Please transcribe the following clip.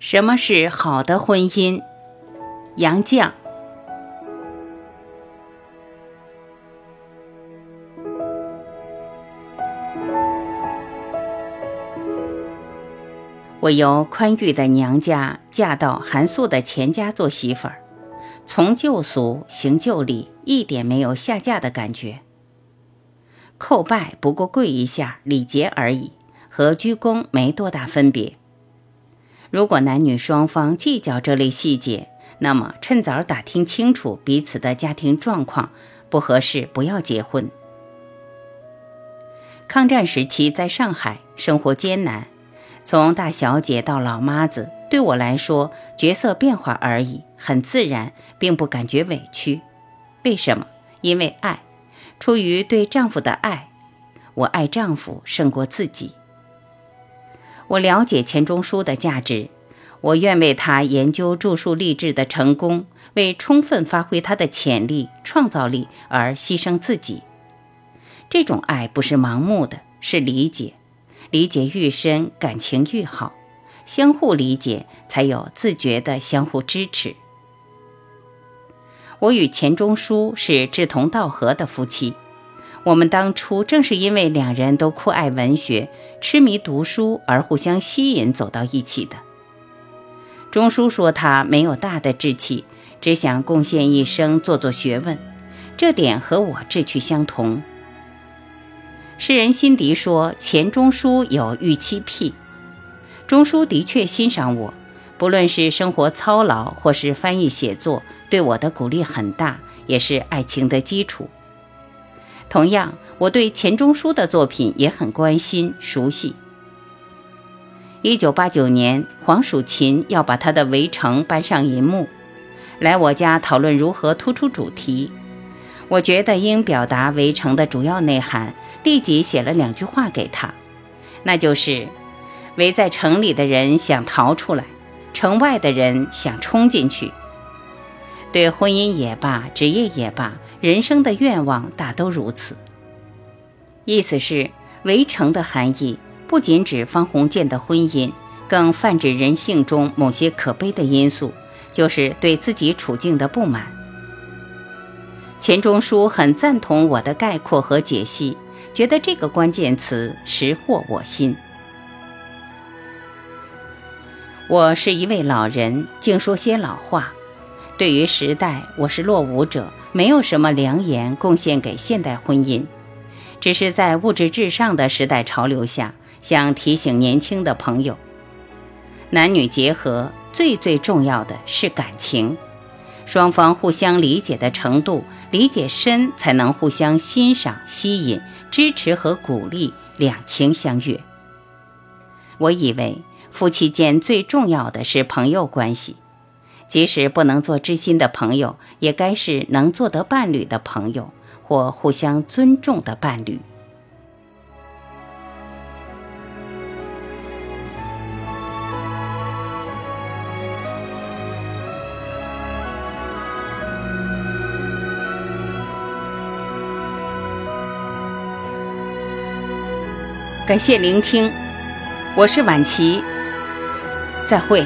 什么是好的婚姻？杨绛。我由宽裕的娘家嫁到寒素的钱家做媳妇儿，从旧俗行旧礼，一点没有下嫁的感觉。叩拜不过跪一下，礼节而已，和鞠躬没多大分别。如果男女双方计较这类细节，那么趁早打听清楚彼此的家庭状况，不合适不要结婚。抗战时期在上海生活艰难。从大小姐到老妈子，对我来说角色变化而已，很自然，并不感觉委屈。为什么？因为爱，出于对丈夫的爱，我爱丈夫胜过自己。我了解钱钟书的价值，我愿为他研究著述励志的成功，为充分发挥他的潜力、创造力而牺牲自己。这种爱不是盲目的，是理解。理解愈深，感情愈好，相互理解，才有自觉的相互支持。我与钱钟书是志同道合的夫妻，我们当初正是因为两人都酷爱文学、痴迷读书而互相吸引走到一起的。钟书说他没有大的志气，只想贡献一生做做学问，这点和我志趣相同。诗人辛迪说：“钱钟书有预期癖。”钟书的确欣赏我，不论是生活操劳或是翻译写作，对我的鼓励很大，也是爱情的基础。同样，我对钱钟书的作品也很关心熟悉。一九八九年，黄蜀芹要把他的《围城》搬上银幕，来我家讨论如何突出主题。我觉得应表达《围城》的主要内涵。立即写了两句话给他，那就是：围在城里的人想逃出来，城外的人想冲进去。对婚姻也罢，职业也罢，人生的愿望大都如此。意思是，围城的含义不仅指方鸿渐的婚姻，更泛指人性中某些可悲的因素，就是对自己处境的不满。钱钟书很赞同我的概括和解析。觉得这个关键词识获我心。我是一位老人，竟说些老话。对于时代，我是落伍者，没有什么良言贡献给现代婚姻。只是在物质至上的时代潮流下，想提醒年轻的朋友：男女结合最最重要的是感情。双方互相理解的程度，理解深，才能互相欣赏、吸引、支持和鼓励，两情相悦。我以为夫妻间最重要的是朋友关系，即使不能做知心的朋友，也该是能做得伴侣的朋友，或互相尊重的伴侣。感谢聆听，我是晚琪，再会。